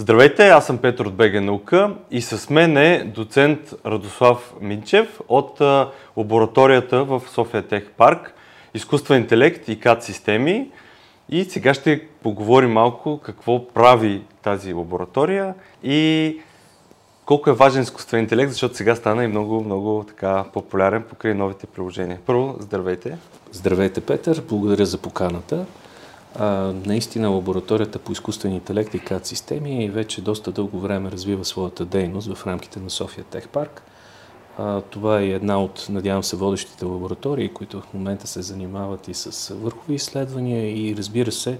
Здравейте, аз съм Петър от БГ Наука и с мен е доцент Радослав Минчев от лабораторията в София Тех Парк, изкуствен интелект и КАД системи. И сега ще поговорим малко какво прави тази лаборатория и колко е важен изкуствен интелект, защото сега стана и много, много така популярен покрай новите приложения. Първо, здравейте. Здравейте, Петър. Благодаря за поканата. А, наистина лабораторията по изкуствен интелект и КАД системи вече доста дълго време развива своята дейност в рамките на София Тех Парк. А, това е една от, надявам се, водещите лаборатории, които в момента се занимават и с върхови изследвания и разбира се,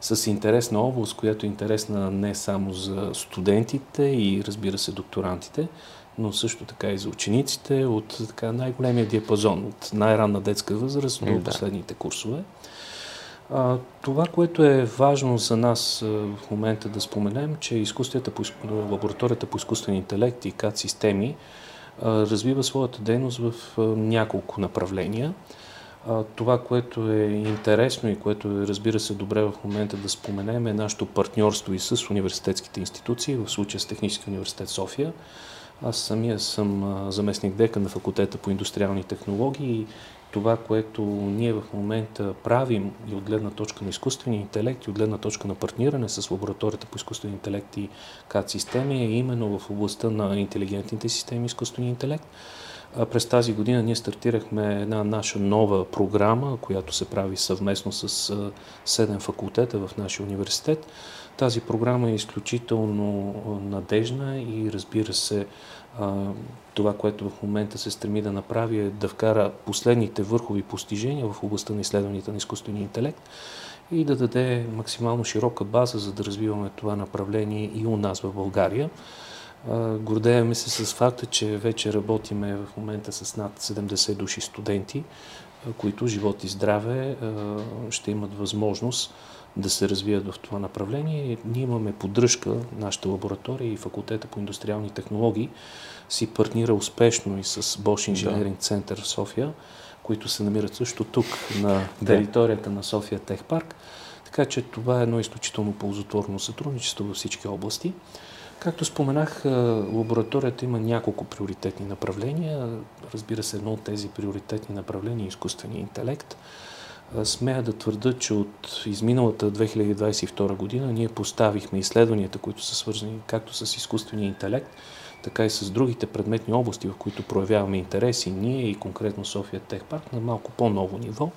с интересна област, която е интересна не само за студентите и разбира се докторантите, но също така и за учениците от така, най-големия диапазон, от най-ранна детска възраст до да. последните курсове. Това, което е важно за нас в момента да споменем, че изкуствията по, лабораторията по изкуствен интелект и КАД системи развива своята дейност в няколко направления. Това, което е интересно и което е, разбира се, добре в момента да споменем е нашето партньорство и с университетските институции, в случая с Технически университет София. Аз самия съм заместник дека на факултета по индустриални технологии това, което ние в момента правим и от гледна точка на изкуствения интелект и от гледна точка на партниране с лабораторията по изкуствен интелект и КАД системи е именно в областта на интелигентните системи изкуствения интелект. През тази година ние стартирахме една наша нова програма, която се прави съвместно с седем факултета в нашия университет. Тази програма е изключително надежна и разбира се, това, което в момента се стреми да направи е да вкара последните върхови постижения в областта на изследванията на изкуствения интелект и да даде максимално широка база, за да развиваме това направление и у нас в България. Гордеяме се с факта, че вече работиме в момента с над 70 души студенти, които живот и здраве ще имат възможност да се развият в това направление. Ние имаме поддръжка, нашата лаборатория и факултета по индустриални технологии си партнира успешно и с Bosch Engineering да. Center в София, които се намират също тук на територията на София Тех Парк. Така че това е едно изключително ползотворно сътрудничество във всички области. Както споменах, лабораторията има няколко приоритетни направления. Разбира се, едно от тези приоритетни направления е изкуствения интелект. Смея да твърда, че от изминалата 2022 година ние поставихме изследванията, които са свързани както с изкуствения интелект, така и с другите предметни области, в които проявяваме интереси ние и конкретно София Тех Парк на малко по-ново ниво.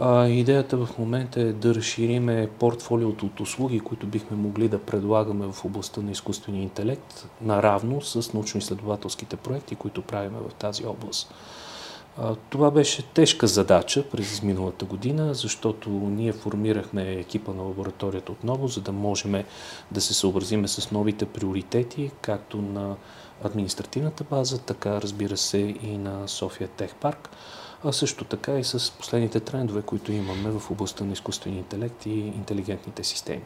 А, идеята в момента е да разшириме портфолиото от услуги, които бихме могли да предлагаме в областта на изкуствения интелект, наравно с научно-изследователските проекти, които правиме в тази област. А, това беше тежка задача през миналата година, защото ние формирахме екипа на лабораторията отново, за да можем да се съобразиме с новите приоритети, както на административната база, така разбира се и на София Тех Парк а също така и с последните трендове, които имаме в областта на изкуствения интелект и интелигентните системи.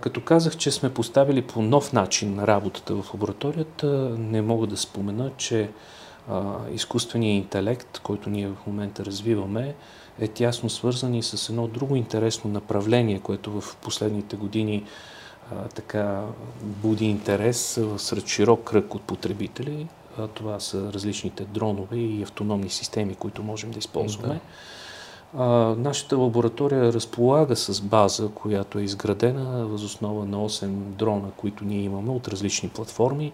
Като казах, че сме поставили по нов начин работата в лабораторията, не мога да спомена, че а, изкуственият интелект, който ние в момента развиваме, е тясно свързан и с едно друго интересно направление, което в последните години а, така буди интерес сред широк кръг от потребители, това са различните дронове и автономни системи, които можем да използваме. Да. нашата лаборатория разполага с база, която е изградена възоснова на 8 дрона, които ние имаме от различни платформи.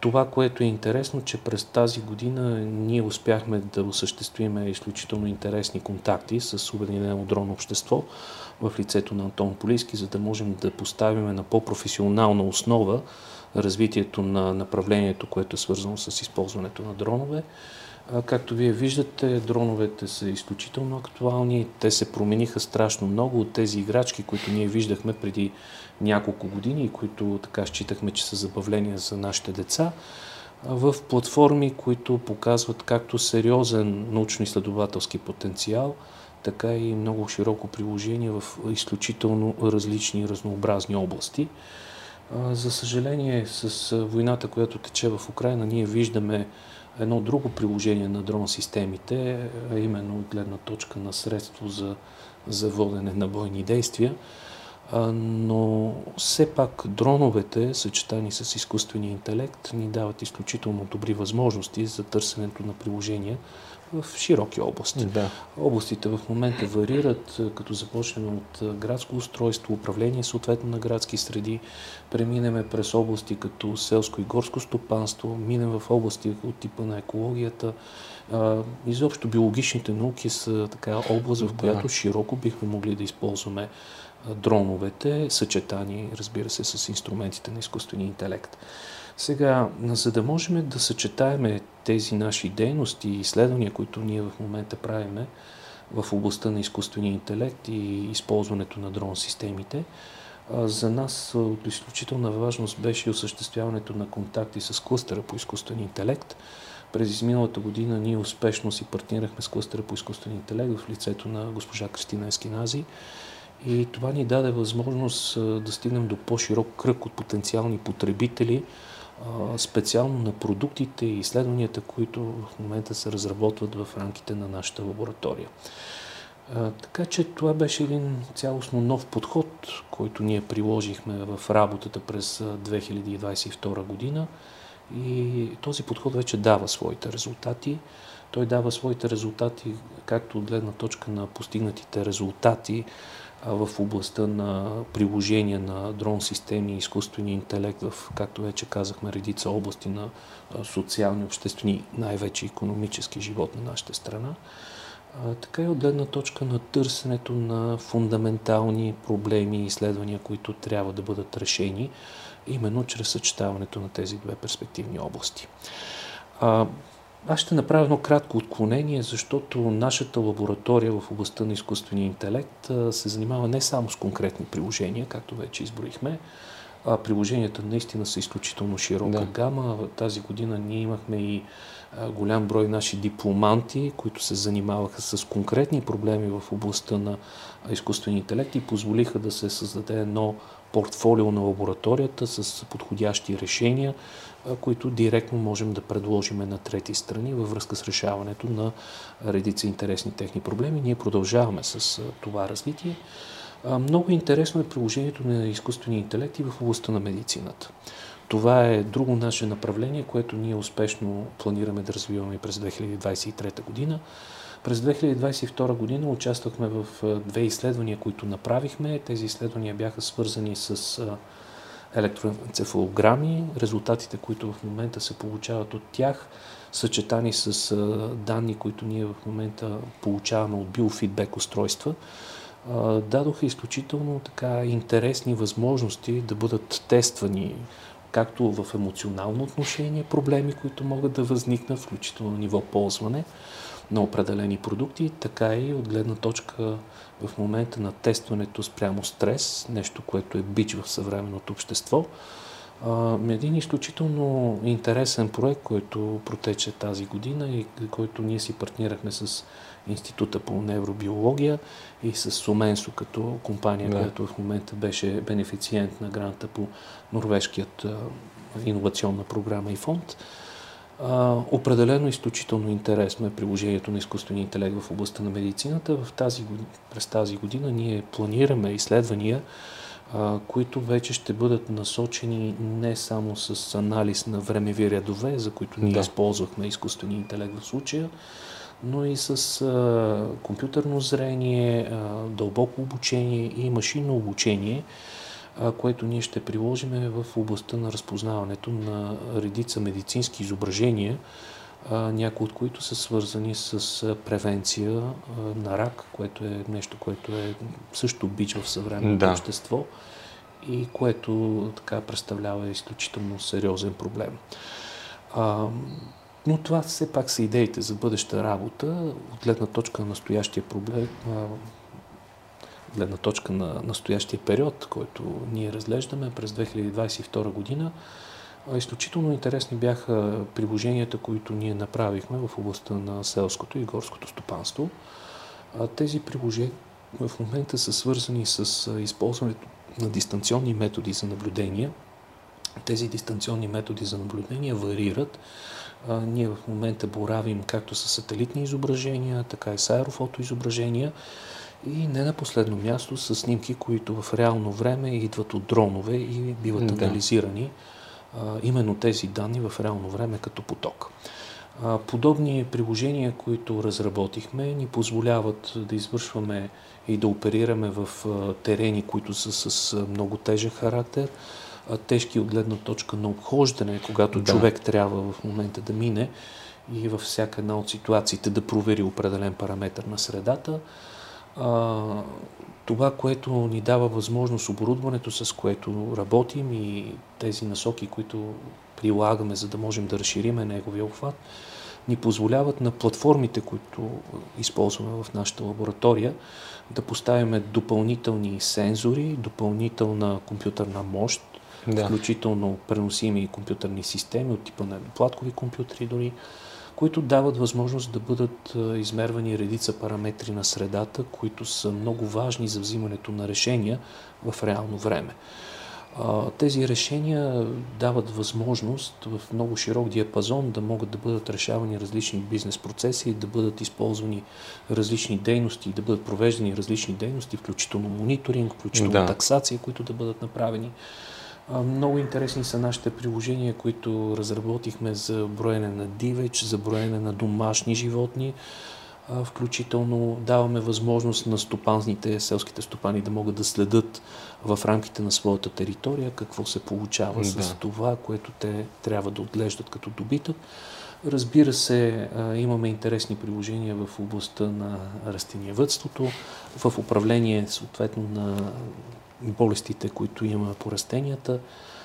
Това, което е интересно, че през тази година ние успяхме да осъществиме изключително интересни контакти с Обединено дрон общество в лицето на Антон Полиски, за да можем да поставим на по-професионална основа развитието на направлението, което е свързано с използването на дронове. Както вие виждате, дроновете са изключително актуални. Те се промениха страшно много от тези играчки, които ние виждахме преди няколко години и които така считахме, че са забавления за нашите деца, в платформи, които показват както сериозен научно-изследователски потенциал, така и много широко приложение в изключително различни и разнообразни области. За съжаление, с войната, която тече в Украина, ние виждаме едно друго приложение на дрон системите, а именно от гледна точка на средство за, за водене на бойни действия. но все пак дроновете, съчетани с изкуствения интелект, ни дават изключително добри възможности за търсенето на приложения в широки области. Да. Областите в момента варират, като започнем от градско устройство, управление съответно на градски среди, преминеме през области като селско и горско стопанство, минем в области от типа на екологията. Изобщо биологичните науки са така област, в която да. широко бихме могли да използваме дроновете, съчетани, разбира се, с инструментите на изкуствения интелект. Сега, за да можем да съчетаеме тези наши дейности и изследвания, които ние в момента правиме в областта на изкуствения интелект и използването на дрон системите, за нас от изключителна важност беше осъществяването на контакти с клъстера по изкуствен интелект. През изминалата година ние успешно си партнирахме с клъстера по изкуствен интелект в лицето на госпожа Кристина Ескинази и това ни даде възможност да стигнем до по-широк кръг от потенциални потребители, специално на продуктите и изследванията, които в момента се разработват в рамките на нашата лаборатория. Така че това беше един цялостно нов подход, който ние приложихме в работата през 2022 година и този подход вече дава своите резултати. Той дава своите резултати както от гледна точка на постигнатите резултати в областта на приложение на дрон системи и изкуствения интелект в, както вече казахме, редица области на социални, обществени, най-вече економически живот на нашата страна. Така и от гледна точка на търсенето на фундаментални проблеми и изследвания, които трябва да бъдат решени, именно чрез съчетаването на тези две перспективни области. Аз ще направя едно кратко отклонение, защото нашата лаборатория в областта на изкуствения интелект се занимава не само с конкретни приложения, както вече изброихме, а приложенията наистина са изключително широка да. гама. Тази година ние имахме и голям брой наши дипломанти, които се занимаваха с конкретни проблеми в областта на изкуствения интелект и позволиха да се създаде едно портфолио на лабораторията с подходящи решения, които директно можем да предложиме на трети страни във връзка с решаването на редица интересни техни проблеми. Ние продължаваме с това развитие. Много интересно е приложението на изкуствения интелект и в областта на медицината. Това е друго наше направление, което ние успешно планираме да развиваме през 2023 година. През 2022 година участвахме в две изследвания, които направихме. Тези изследвания бяха свързани с електроенцефалограми, резултатите, които в момента се получават от тях, съчетани с данни, които ние в момента получаваме от биофидбек устройства, дадоха изключително така интересни възможности да бъдат тествани както в емоционално отношение проблеми, които могат да възникнат, включително на ниво ползване, на определени продукти, така и от гледна точка в момента на тестването спрямо стрес, нещо, което е бич в съвременното общество. Един изключително интересен проект, който протече тази година и който ние си партнирахме с Института по невробиология и с Суменсо като компания, да. която в момента беше бенефициент на гранта по норвежкият иновационна програма и фонд. А, определено изключително интересно е приложението на изкуствения интелект в областта на медицината. В тази, през тази година ние планираме изследвания, а, които вече ще бъдат насочени не само с анализ на времеви рядове, за които ние да. използвахме изкуствения интелект в случая, но и с а, компютърно зрение, а, дълбоко обучение и машинно обучение, което ние ще приложим в областта на разпознаването на редица медицински изображения, някои от които са свързани с превенция на рак, което е нещо, което е също бич в съвременното да. общество и което така представлява изключително сериозен проблем. А, но това все пак са идеите за бъдеща работа от гледна точка на настоящия проблем гледна точка на настоящия период, който ние разглеждаме през 2022 година. Изключително интересни бяха приложенията, които ние направихме в областта на селското и горското стопанство. Тези приложения в момента са свързани с използването на дистанционни методи за наблюдение. Тези дистанционни методи за наблюдение варират. Ние в момента боравим както с сателитни изображения, така и с аерофотоизображения И не на последно място са снимки, които в реално време идват от дронове и биват да. анализирани а, именно тези данни в реално време като поток. А, подобни приложения, които разработихме, ни позволяват да извършваме и да оперираме в а, терени, които са с много тежък характер, а, тежки от гледна точка на обхождане, когато да. човек трябва в момента да мине и във всяка една от ситуациите да провери определен параметр на средата а, това, което ни дава възможност, оборудването, с което работим и тези насоки, които прилагаме, за да можем да разшириме неговия обхват, ни позволяват на платформите, които използваме в нашата лаборатория, да поставяме допълнителни сензори, допълнителна компютърна мощ, да. включително преносими компютърни системи от типа на платкови компютри дори, които дават възможност да бъдат измервани редица параметри на средата, които са много важни за взимането на решения в реално време. Тези решения дават възможност в много широк диапазон да могат да бъдат решавани различни бизнес процеси, да бъдат използвани различни дейности, да бъдат провеждани различни дейности, включително мониторинг, включително да. таксация, които да бъдат направени. Много интересни са нашите приложения, които разработихме за броене на дивеч, за броене на домашни животни. Включително даваме възможност на стопанните, селските стопани да могат да следят в рамките на своята територия какво се получава да. с това, което те трябва да отглеждат като добитък. Разбира се, имаме интересни приложения в областта на растениевътството, в управление съответно на болестите, които имаме по растенията.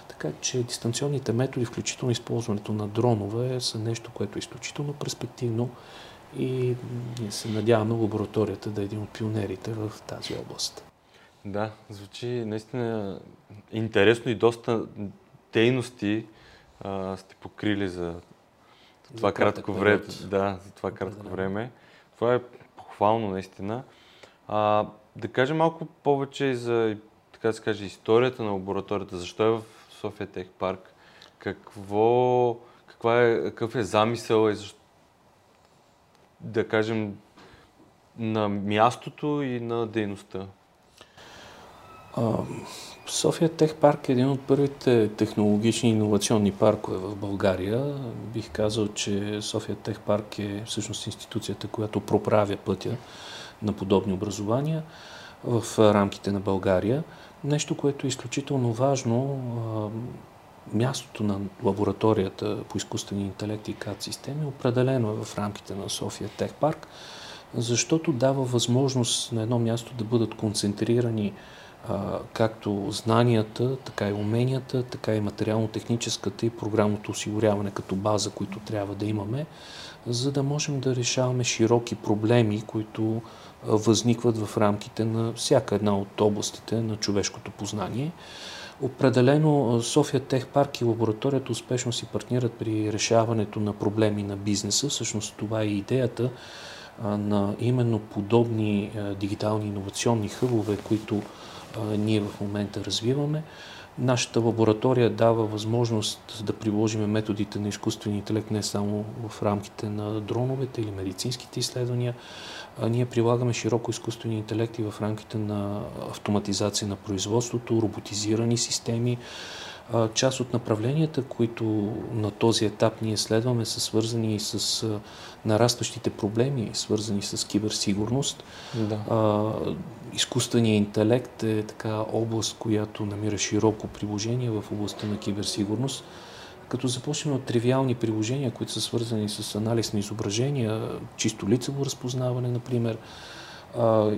Така че дистанционните методи, включително използването на дронове, са нещо, което е изключително перспективно и ние се надяваме лабораторията да е един от пионерите в тази област. Да, звучи наистина интересно и доста дейности а, сте покрили за това за кратко време. Да, за това кратко време. Това е похвално наистина. А, да кажем малко повече и за така да се каже, историята на лабораторията, защо е в София Тех Парк, какво, каква е, какъв е замисъл и защо, да кажем, на мястото и на дейността? София Тех Парк е един от първите технологични иновационни паркове в България. Бих казал, че София Тех Парк е всъщност институцията, която проправя пътя на подобни образования в рамките на България. Нещо, което е изключително важно, мястото на лабораторията по изкуствени интелект и КАД системи е определено в рамките на София Тех Парк, защото дава възможност на едно място да бъдат концентрирани както знанията, така и уменията, така и материално-техническата и програмното осигуряване като база, които трябва да имаме, за да можем да решаваме широки проблеми, които възникват в рамките на всяка една от областите на човешкото познание. Определено София Тех Парк и лабораторията успешно си партнират при решаването на проблеми на бизнеса. Всъщност това е идеята на именно подобни дигитални иновационни хъбове, които ние в момента развиваме. Нашата лаборатория дава възможност да приложим методите на изкуствения интелект не само в рамките на дроновете или медицинските изследвания. Ние прилагаме широко изкуствения интелект и в рамките на автоматизация на производството, роботизирани системи, Част от направленията, които на този етап ние следваме, са свързани с нарастващите проблеми, свързани с киберсигурност. Да. Изкуственият интелект е така област, която намира широко приложение в областта на киберсигурност. Като започнем от тривиални приложения, които са свързани с анализ на изображения, чисто лицево разпознаване, например,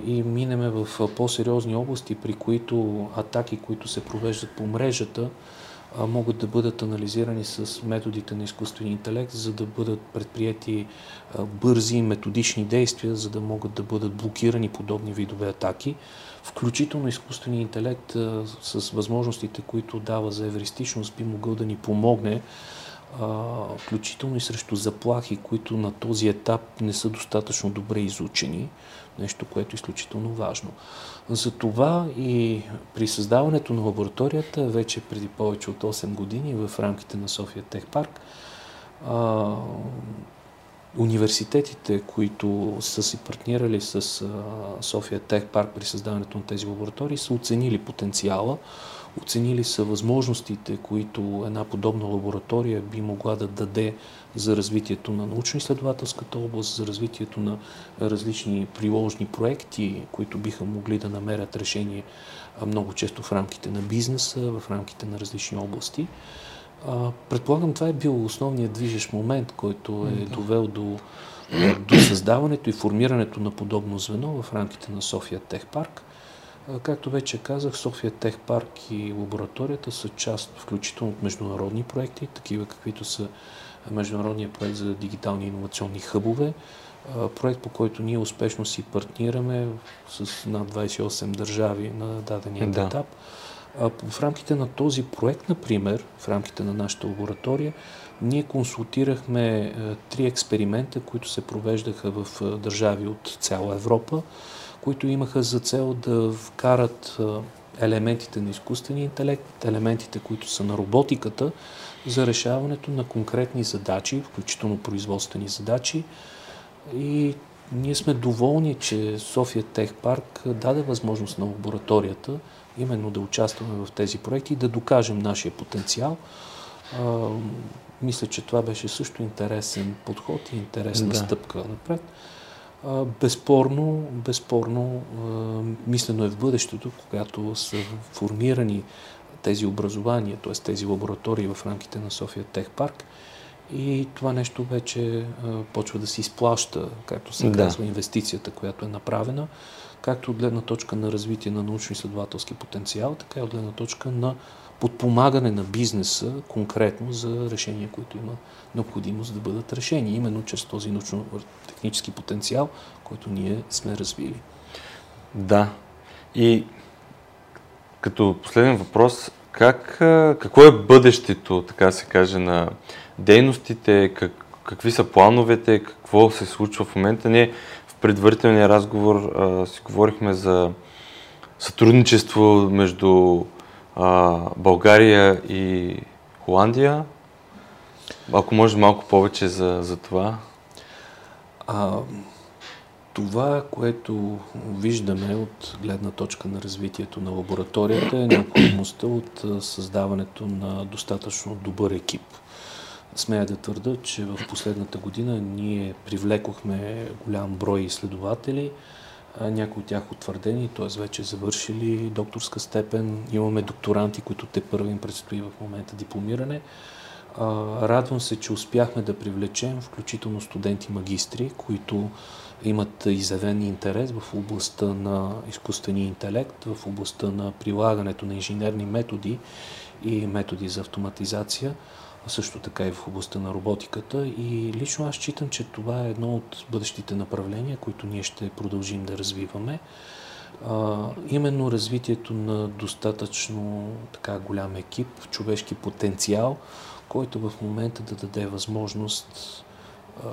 и минеме в по-сериозни области, при които атаки, които се провеждат по мрежата, могат да бъдат анализирани с методите на изкуствения интелект, за да бъдат предприяти бързи методични действия, за да могат да бъдат блокирани подобни видове атаки. Включително изкуственият интелект с възможностите, които дава за евристичност, би могъл да ни помогне включително и срещу заплахи, които на този етап не са достатъчно добре изучени, нещо, което е изключително важно. Затова и при създаването на лабораторията, вече преди повече от 8 години в рамките на София Тех Парк, Университетите, които са си партнирали с София Тех Парк при създаването на тези лаборатории, са оценили потенциала, оценили са възможностите, които една подобна лаборатория би могла да даде за развитието на научно-изследователската област, за развитието на различни приложни проекти, които биха могли да намерят решение много често в рамките на бизнеса, в рамките на различни области. Предполагам, това е бил основният движещ момент, който е довел до, до създаването и формирането на подобно звено в рамките на София Тех Парк. Както вече казах, София Тех Парк и лабораторията са част включително от международни проекти, такива каквито са Международния проект за дигитални иновационни хъбове, проект по който ние успешно си партнираме с над 28 държави на дадения да. етап. В рамките на този проект, например, в рамките на нашата лаборатория, ние консултирахме три експеримента, които се провеждаха в държави от цяла Европа, които имаха за цел да вкарат елементите на изкуствения интелект, елементите, които са на роботиката, за решаването на конкретни задачи, включително производствени задачи. И ние сме доволни, че София Тех Парк даде възможност на лабораторията именно да участваме в тези проекти и да докажем нашия потенциал. А, мисля, че това беше също интересен подход и интересна да. стъпка напред. Безспорно, безспорно, мислено е в бъдещето, когато са формирани тези образования, т.е. тези лаборатории в рамките на София Тех Парк. И това нещо вече а, почва да се изплаща, както се да. казва, инвестицията, която е направена, както от гледна точка на развитие на научно-изследователски потенциал, така и от гледна точка на подпомагане на бизнеса конкретно за решения, които има необходимост да бъдат решени, именно чрез този научно-технически потенциал, който ние сме развили. Да. И като последен въпрос, как, какво е бъдещето, така се каже, на дейностите, как, какви са плановете, какво се случва в момента? Ние в предварителния разговор а, си говорихме за сътрудничество между а, България и Холандия. Ако може малко повече за, за това. А, това, което виждаме от гледна точка на развитието на лабораторията е необходимостта от създаването на достатъчно добър екип. Смея да твърда, че в последната година ние привлекохме голям брой изследователи, някои от тях утвърдени, т.е. вече завършили докторска степен. Имаме докторанти, които те първи им предстои в момента дипломиране. Радвам се, че успяхме да привлечем включително студенти-магистри, които имат изявен интерес в областта на изкуствения интелект, в областта на прилагането на инженерни методи и методи за автоматизация, също така и в областта на роботиката. И лично аз считам, че това е едно от бъдещите направления, които ние ще продължим да развиваме. А, именно развитието на достатъчно така голям екип, човешки потенциал, който в момента да даде възможност а,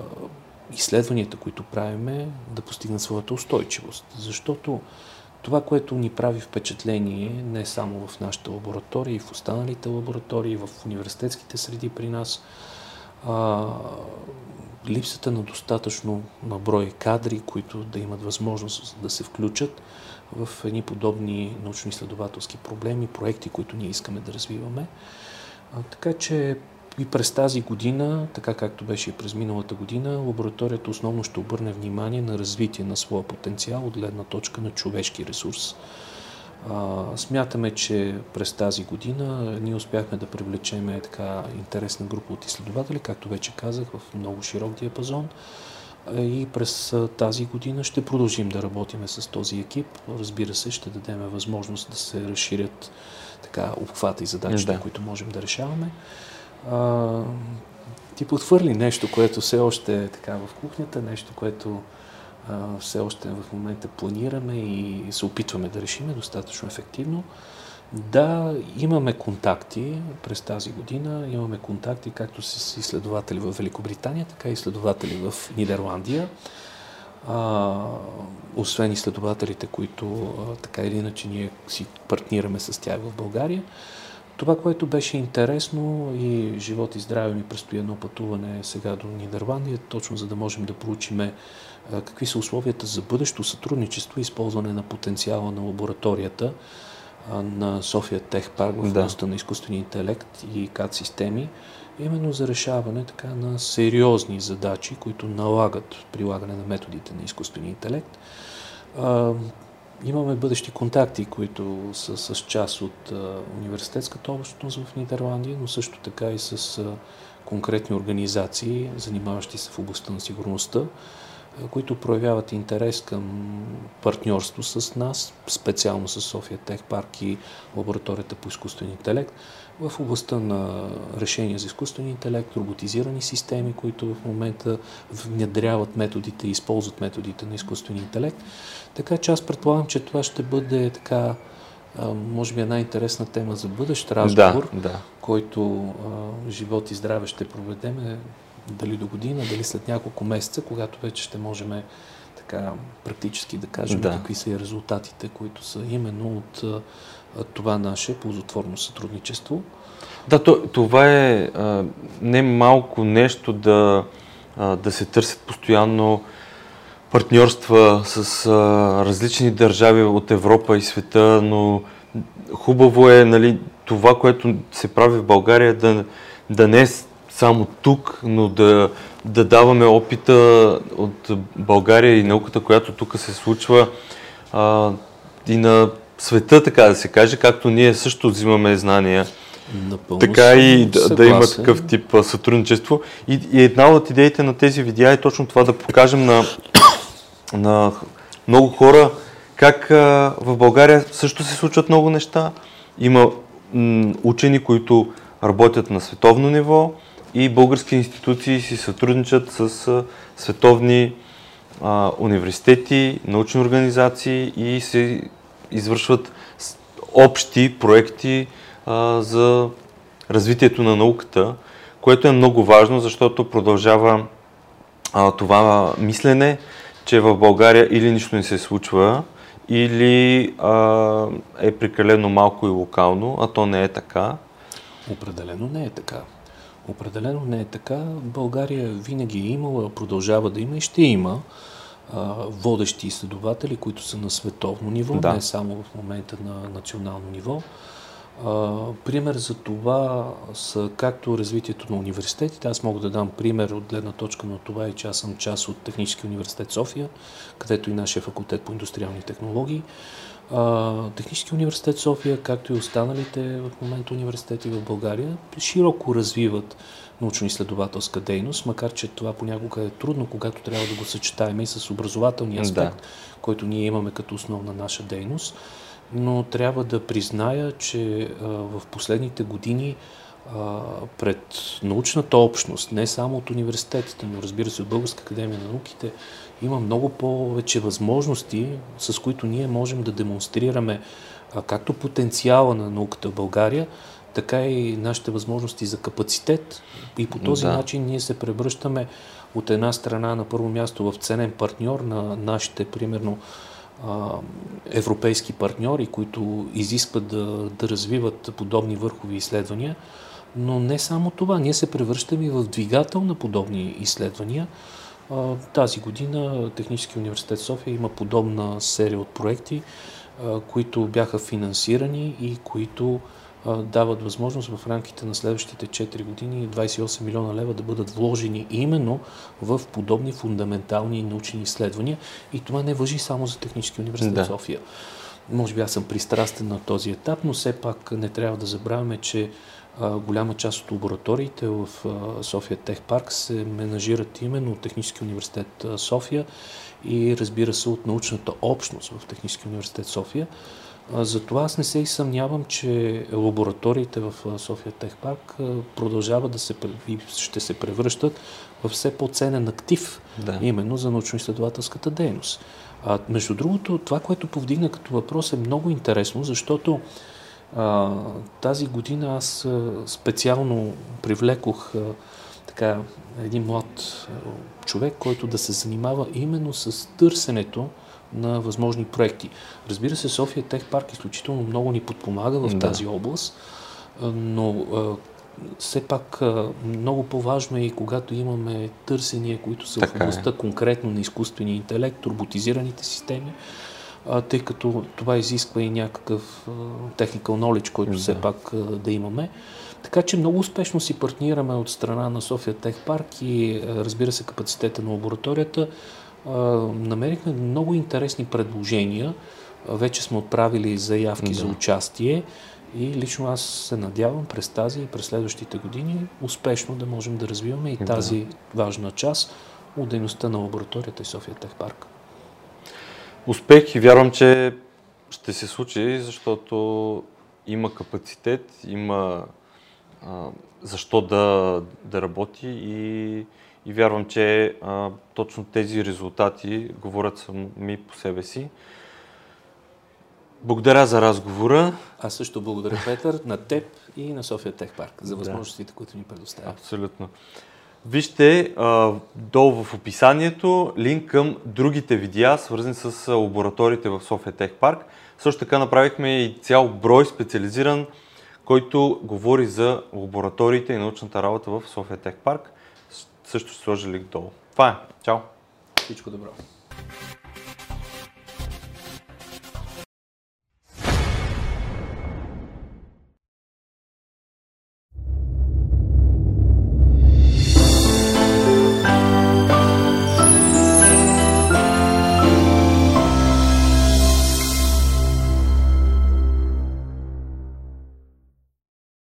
изследванията, които правиме, да постигнат своята устойчивост. Защото това, което ни прави впечатление, не само в нашата лаборатория, и в останалите лаборатории, в университетските среди при нас, а, липсата на достатъчно на брой кадри, които да имат възможност да се включат в едни подобни научно-изследователски проблеми, проекти, които ние искаме да развиваме. А, така че и през тази година, така както беше и през миналата година, лабораторията основно ще обърне внимание на развитие на своя потенциал от гледна точка на човешки ресурс. А, смятаме, че през тази година ние успяхме да привлечем така интересна група от изследователи, както вече казах, в много широк диапазон. И през тази година ще продължим да работиме с този екип. Разбира се, ще дадем възможност да се разширят така обхвата и задачите, да. които можем да решаваме а, ти подхвърли нещо, което все още е така в кухнята, нещо, което а, все още в момента планираме и се опитваме да решиме достатъчно ефективно. Да, имаме контакти през тази година, имаме контакти както с изследователи в Великобритания, така и изследователи в Нидерландия. А, освен изследователите, които а, така или иначе ние си партнираме с тях в България. Това, което беше интересно и живот и здраве ми предстои едно пътуване сега до Нидерландия, точно за да можем да проучиме какви са условията за бъдещо сътрудничество и използване на потенциала на лабораторията на София Тех Парк в областта да. на изкуствения интелект и КАД системи, именно за решаване така на сериозни задачи, които налагат прилагане на методите на изкуствения интелект. Имаме бъдещи контакти, които са с част от университетската общност в Нидерландия, но също така и с конкретни организации, занимаващи се в областта на сигурността, които проявяват интерес към партньорство с нас, специално с София Тех Парк и лабораторията по изкуствен интелект в областта на решения за изкуствен интелект, роботизирани системи, които в момента внедряват методите и използват методите на изкуствен интелект. Така че аз предполагам, че това ще бъде така, може би една интересна тема за бъдещ разговор, да, да. който а, живот и здраве ще проведеме дали до година, дали след няколко месеца, когато вече ще можем така практически да кажем да. какви са и резултатите, които са именно от това наше ползотворно сътрудничество. Да, това е а, не малко нещо да, а, да се търсят постоянно партньорства с а, различни държави от Европа и света, но хубаво е нали, това, което се прави в България, да, да не е само тук, но да, да даваме опита от България и науката, която тук се случва а, и на света, така да се каже, както ние също взимаме знания. Напълно така и да, да има такъв тип а, сътрудничество. И, и една от идеите на тези видеа е точно това да покажем на, на много хора как а, в България също се случват много неща. Има м, учени, които работят на световно ниво и български институции си сътрудничат с световни а, университети, научни организации и се извършват общи проекти а, за развитието на науката, което е много важно, защото продължава а, това мислене, че в България или нищо не се случва, или а, е прекалено малко и локално, а то не е така. Определено не е така. Определено не е така. България винаги е имала, продължава да има и ще има водещи изследователи, които са на световно ниво, да. не само в момента на национално ниво. А, пример за това са както развитието на университетите. Аз мога да дам пример от гледна точка на това и че аз съм част от Технически университет София, където и нашия факултет по индустриални технологии. Технически университет София, както и останалите в момента университети в България, широко развиват научно-изследователска дейност, макар че това понякога е трудно, когато трябва да го съчетаем и с образователния аспект, да. който ние имаме като основна наша дейност. Но трябва да призная, че а, в последните години а, пред научната общност, не само от университетите, но разбира се от Българска академия на науките, има много повече възможности, с които ние можем да демонстрираме както потенциала на науката в България, така и нашите възможности за капацитет. И по този да. начин ние се превръщаме от една страна на първо място в ценен партньор на нашите, примерно, европейски партньори, които изискват да, да развиват подобни върхови изследвания. Но не само това, ние се превръщаме и в двигател на подобни изследвания. Тази година Технически университет София има подобна серия от проекти, които бяха финансирани и които дават възможност в рамките на следващите 4 години 28 милиона лева да бъдат вложени именно в подобни фундаментални научни изследвания. И това не въжи само за Технически университет да. София. Може би аз съм пристрастен на този етап, но все пак не трябва да забравяме, че голяма част от лабораториите в София Тех Парк се менажират именно от Технически университет София и разбира се от научната общност в Технически университет София. Затова аз не се и съмнявам, че лабораториите в София Техпарк продължават да се и ще се превръщат в все по-ценен актив, да. именно за научно-изследователската дейност. А, между другото, това, което повдигна като въпрос е много интересно, защото а, тази година аз специално привлекох а, така, един млад човек, който да се занимава именно с търсенето на възможни проекти. Разбира се, София Тех Парк изключително много ни подпомага в да. тази област. но все пак много по-важно е и когато имаме търсения, които са така в областта е. конкретно на изкуствения интелект, роботизираните системи, тъй като това изисква и някакъв technical knowledge, който да. все пак да имаме. Така че много успешно си партнираме от страна на София Тех Парк и разбира се капацитета на лабораторията. Намерихме много интересни предложения. Вече сме отправили заявки да. за участие и лично аз се надявам през тази и през следващите години успешно да можем да развиваме и тази да. важна част от дейността на лабораторията и София Тех Парк. Успех и вярвам, че ще се случи, защото има капацитет, има а, защо да, да работи и, и вярвам, че а, точно тези резултати говорят сами по себе си. Благодаря за разговора. Аз също благодаря, Петър, на теб и на София Тех Парк за възможностите, да. които ни предоставят. Абсолютно. Вижте а, долу в описанието линк към другите видеа, свързани с лабораториите в София Тех Парк. Също така направихме и цял брой специализиран, който говори за лабораториите и научната работа в София Тех Парк. Също ще сложа линк долу. Това е. Чао! Всичко добро!